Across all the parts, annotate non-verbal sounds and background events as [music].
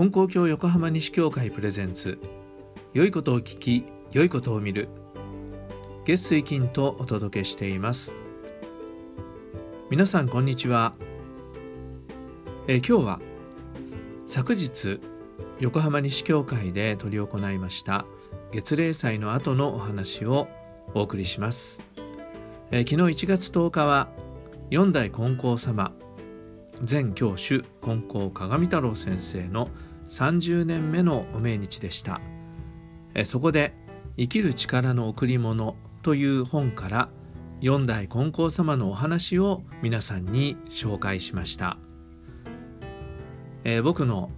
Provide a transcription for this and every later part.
本校教横浜西教会プレゼンツ。良いことを聞き良いことを見る。月水金とお届けしています。皆さんこんにちは。え今日は昨日横浜西教会で執り行いました月例祭の後のお話をお送りします。え昨日1月10日は四代金光様前教主金光鏡太郎先生の30年目の命日でした。そこで「生きる力の贈り物」という本から四代金光様のお話を皆さんに紹介しました、えー、僕の、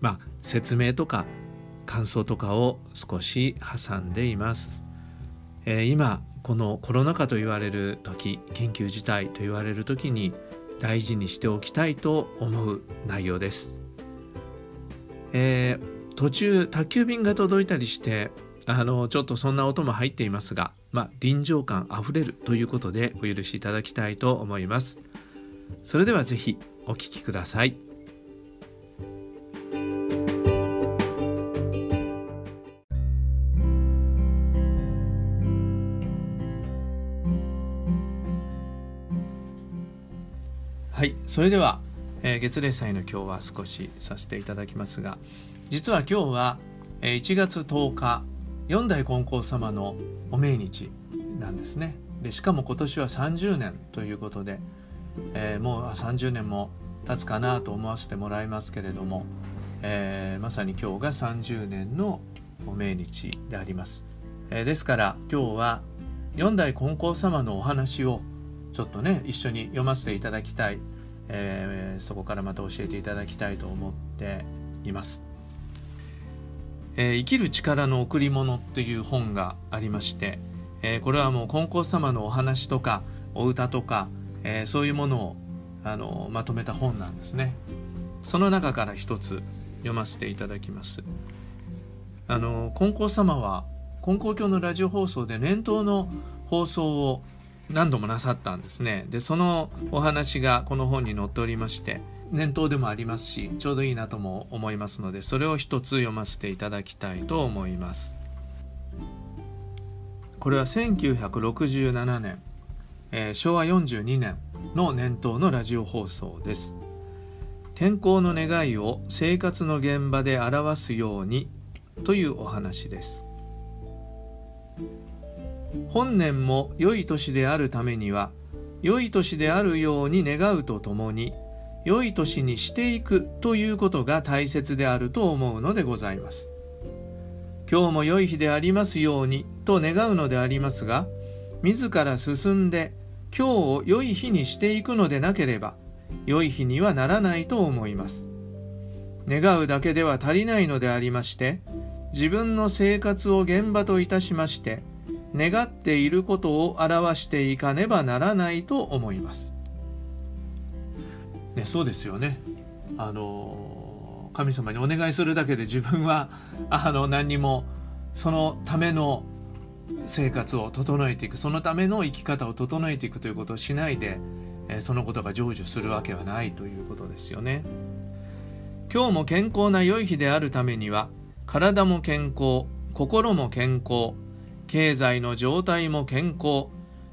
まあ、説明とか感想とかを少し挟んでいます、えー、今このコロナ禍と言われる時緊急事態と言われる時に大事にしておきたいと思う内容です。えー、途中宅急便が届いたりしてあのちょっとそんな音も入っていますが、まあ、臨場感あふれるということでお許しいただきたいと思います。それではぜひお聞きください。はいそれでは、えー、月例祭の今日は少しさせていただきますが実は今日は、えー、1月10日四代金光様のお命日なんですね。でしかも今年は30年ということで、えー、もう30年も経つかなと思わせてもらいますけれども、えー、まさに今日が30年のお命日であります、えー、ですから今日は四代金光様のお話をちょっとね一緒に読ませていただきたい、えー、そこからまた教えていただきたいと思っています。えー、生きる力の贈り物っていう本がありまして、えー、これはもう金光様のお話とかお歌とか、えー、そういうものをあのまとめた本なんですね。その中から一つ読ませていただきます。あの金光様は金光教のラジオ放送で年頭の放送を何度もなさったんですね。でそのお話がこの本に載っておりまして念頭でもありますしちょうどいいなとも思いますのでそれを一つ読ませていただきたいと思います。これは1967年、えー、昭和42年の年頭のラジオ放送です。健康の願いを生活の現場で表すようにというお話です。本年も良い年であるためには良い年であるように願うとともに良い年にしていくということが大切であると思うのでございます。今日も良い日でありますようにと願うのでありますが自ら進んで今日を良い日にしていくのでなければ良い日にはならないと思います。願うだけでは足りないのでありまして自分の生活を現場といたしまして願っていることを表していかねばならないと思います。ね、そうですよね。あの神様にお願いするだけで自分は [laughs] あの何にもそのための生活を整えていくそのための生き方を整えていくということをしないで、えそのことが成就するわけはないということですよね。今日も健康な良い日であるためには体も健康心も健康経済の状態も健康、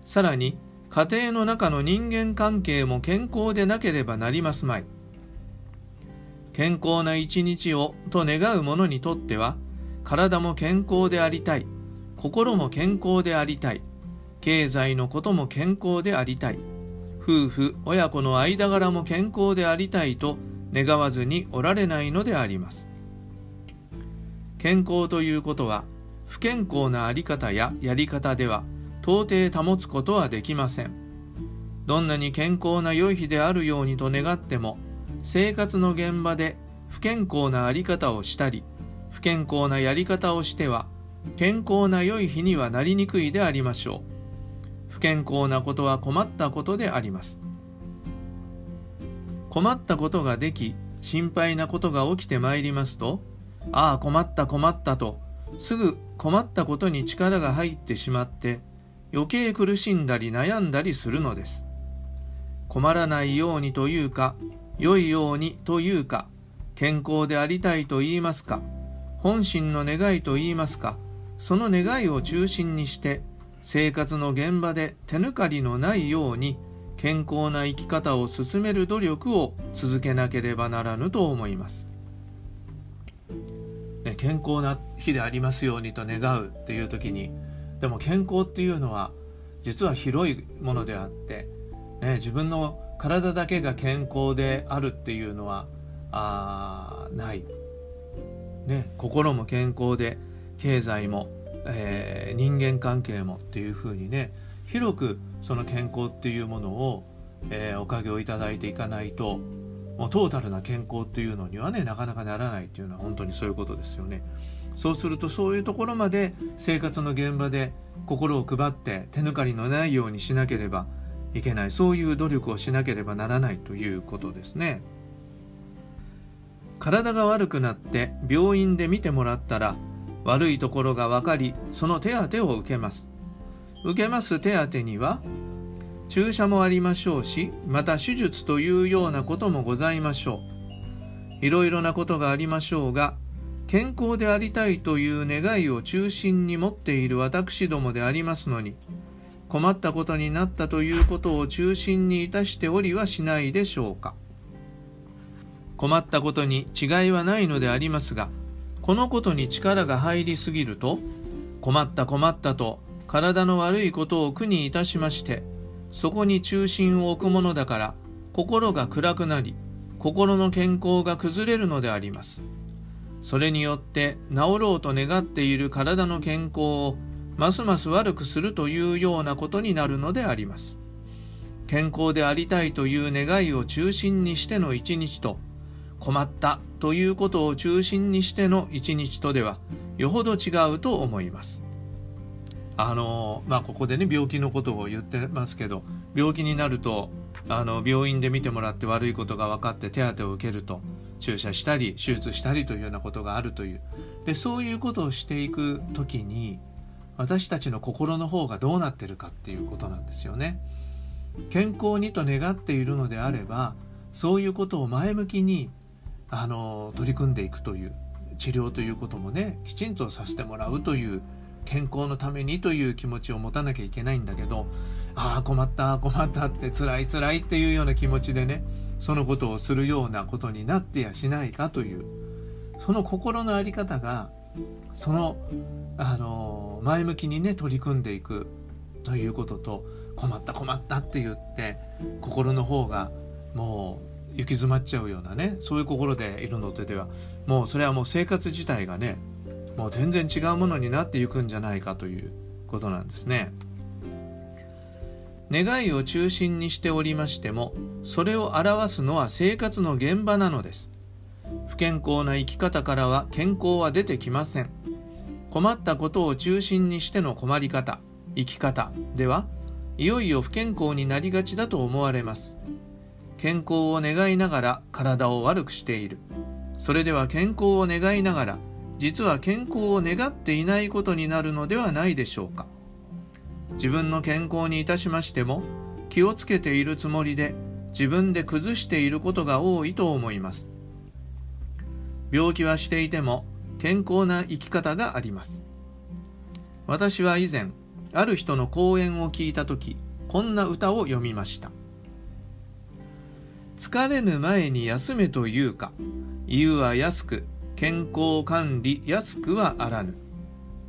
さらに家庭の中の人間関係も健康でなければなりますまい。健康な一日をと願う者にとっては、体も健康でありたい、心も健康でありたい、経済のことも健康でありたい、夫婦、親子の間柄も健康でありたいと願わずにおられないのであります。健康ということは、不健康なあり方ややり方では到底保つことはできません。どんなに健康な良い日であるようにと願っても生活の現場で不健康なあり方をしたり不健康なやり方をしては健康な良い日にはなりにくいでありましょう。不健康なことは困ったことであります。困ったことができ心配なことが起きてまいりますとああ困った困ったとすぐ困ったことに力が入ってしまって余計苦しんだり悩んだりするのです困らないようにというか良いようにというか健康でありたいと言いますか本心の願いと言いますかその願いを中心にして生活の現場で手抜かりのないように健康な生き方を進める努力を続けなければならぬと思います。健康な日でありますようにと願うっていう時にでも健康っていうのは実は広いものであって、ね、自分の体だけが健康であるっていうのはあない、ね、心も健康で経済も、えー、人間関係もっていうふうにね広くその健康っていうものを、えー、おかげをいただいていかないともうトータルな健康っていうのにはねなかなかならないっていうのは本当にそういうことですよね。そうするとそういうところまで生活の現場で心を配って手抜かりのないようにしなければいけないそういう努力をしなければならないということですね。体が悪くなって病院で見てもらったら悪いところが分かりその手当を受けます受けます手当には注射もありましょうしまた手術というようなこともございましょう。いろいろなことがありましょうが健康でありたいという願いを中心に持っている私どもでありますのに困ったことになったということを中心にいたしておりはしないでしょうか。困ったことに違いはないのでありますがこのことに力が入りすぎると困った困ったと体の悪いことを苦にいたしましてそこに中心を置くものだから心が暗くなり心の健康が崩れるのでありますそれによって治ろうと願っている体の健康をますます悪くするというようなことになるのであります健康でありたいという願いを中心にしての一日と困ったということを中心にしての一日とではよほど違うと思います。あのまあここでね病気のことを言ってますけど病気になるとあの病院で見てもらって悪いことが分かって手当を受けると注射したり手術したりというようなことがあるというでそういうことをしていく時に私たちの心の方がどうなってるかっていうことなんですよね。健康にと願っているのであればそういうことを前向きにあの取り組んでいくという治療ということもねきちんとさせてもらうという健康のためにという気持ちを持たなきゃいけないんだけどああ困った困ったって辛い辛いっていうような気持ちでねそのことをするようなことになってやしないかというその心の在り方がそのあの前向きにね取り組んでいくということと困った困ったって言って心の方がもう行き詰まっちゃうようなねそういう心でいるのとではもうそれはもう生活自体がねもう全然違うものになっていくんじゃないかということなんですね。願いを中心にしておりましてもそれを表すのは生活の現場なのです。不健康な生き方からは健康は出てきません。困ったことを中心にしての困り方生き方ではいよいよ不健康になりがちだと思われます。健康を願いながら体を悪くしている。それでは健康を願いながら実は健康を願っていないことになるのではないでしょうか。自分の健康にいたしましても気をつけているつもりで自分で崩していることが多いと思います。病気はしていても健康な生き方があります。私は以前ある人の講演を聞いた時こんな歌を読みました「疲れぬ前に休めというか言うは安く健康管理安くはあらぬ。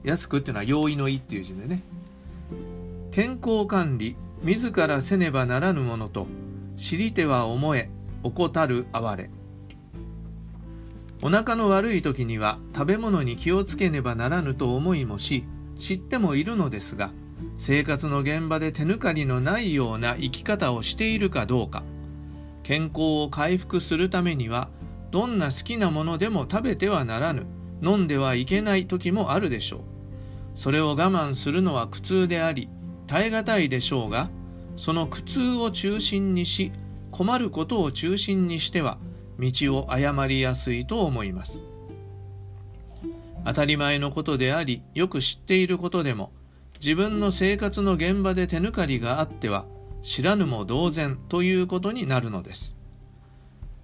安くっていうのは容易の意っていう字でね。健康管理自らせねばならぬものと知りては思え怠る哀れ。お腹の悪い時には食べ物に気をつけねばならぬと思いもし知ってもいるのですが生活の現場で手抜かりのないような生き方をしているかどうか。健康を回復するためにはどんな好きなものでも食べてはならぬ。飲んではいけない時もあるでしょう。それを我慢するのは苦痛であり耐え難いでしょうがその苦痛を中心にし困ることを中心にしては道を誤りやすいと思います。当たり前のことでありよく知っていることでも自分の生活の現場で手抜かりがあっては知らぬも同然ということになるのです。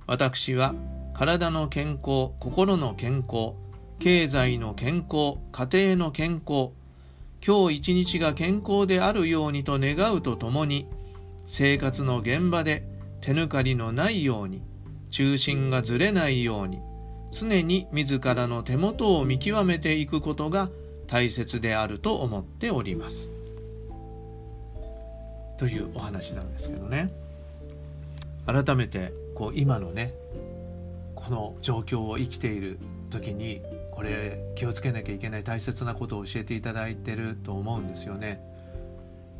私は体の健康心の健康経済の健康家庭の健康今日一日が健康であるようにと願うとともに生活の現場で手抜かりのないように中心がずれないように常に自らの手元を見極めていくことが大切であると思っております。というお話なんですけどね改めてこう今のねこの状況を生きている時にこれ気をつけなきゃいけない大切なことを教えていただいてると思うんですよね。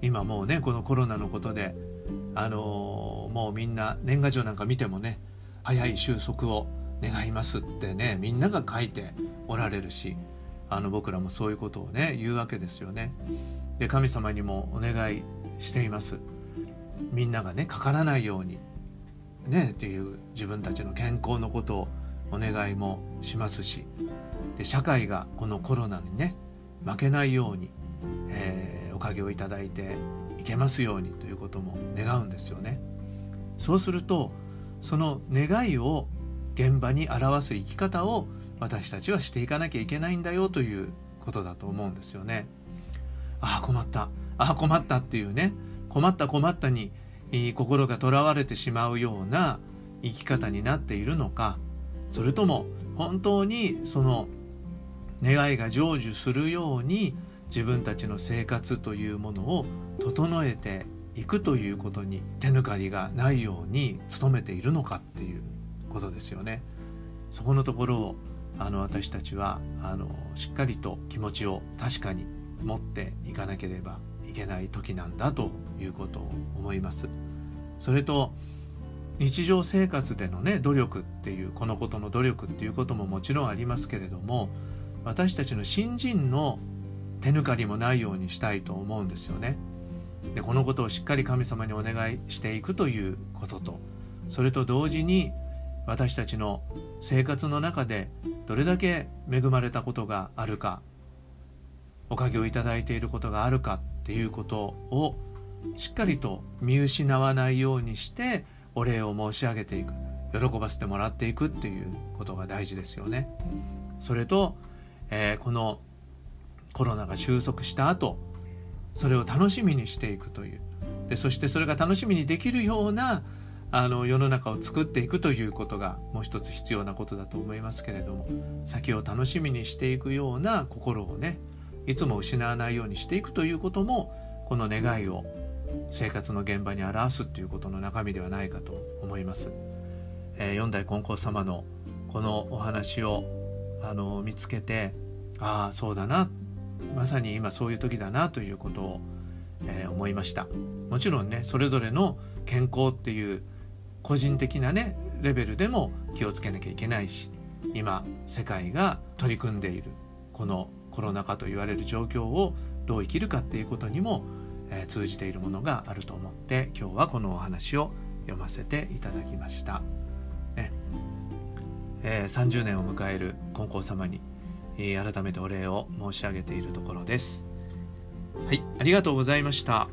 今もうねこのコロナのことであのー、もうみんな年賀状なんか見てもね早い収束を願いますってねみんなが書いておられるしあの僕らもそういうことをね言うわけですよね。で神様にもお願いしています。みんながねかからないようにねっていう自分たちの健康のことをお願いもしますしで社会がこのコロナにね負けないように、えー、おかげをいただいていけますようにということも願うんですよね。そうするとその願いを現場に表す生き方を私たちはしていかなきゃいけないんだよということだと思うんですよね。ああ困ったああ困ったっていうね困った困ったに心がとらわれてしまうような生き方になっているのかそれとも本当にその願いが成就するように自分たちの生活というものを整えていくということに手抜かりがないように努めているのかっていうことですよね。そこのところをあの私たちはあのしっかりと気持ちを確かに持っていかなければいけない時なんだということを思います。それと日常生活でのね努力っていうこのことの努力っていうことももちろんありますけれども私たちの新人の手抜かりもないようにしたいと思うんですよね。でこのことをしっかり神様にお願いしていくということとそれと同時に私たちの生活の中でどれだけ恵まれたことがあるかおかげをいただいていることがあるかっていうことをしっかりと見失わないようにしてお礼を申し上げていく喜ばせてもらっていくっていうことが大事ですよね。それと、えー、このコロナが収束した後それを楽しみにしていくというでそしてそれが楽しみにできるようなあの世の中を作っていくということがもう一つ必要なことだと思いますけれども先を楽しみにしていくような心をねいつも失わないようにしていくということもこの願いを生活の現場に表すということの中身ではないかと思います。えー、四代金光様のこのお話をあの見つけてああそうだなまさに今そういう時だなということを、えー、思いましたもちろんねそれぞれの健康っていう個人的なねレベルでも気をつけなきゃいけないし今世界が取り組んでいるこのコロナ禍と言われる状況をどう生きるかっていうことにも、えー、通じているものがあると思って今日はこのお話を読ませていただきました。ねえー、30年を迎える金光様に、えー、改めてお礼を申し上げているところです。はい、ありがとうございました。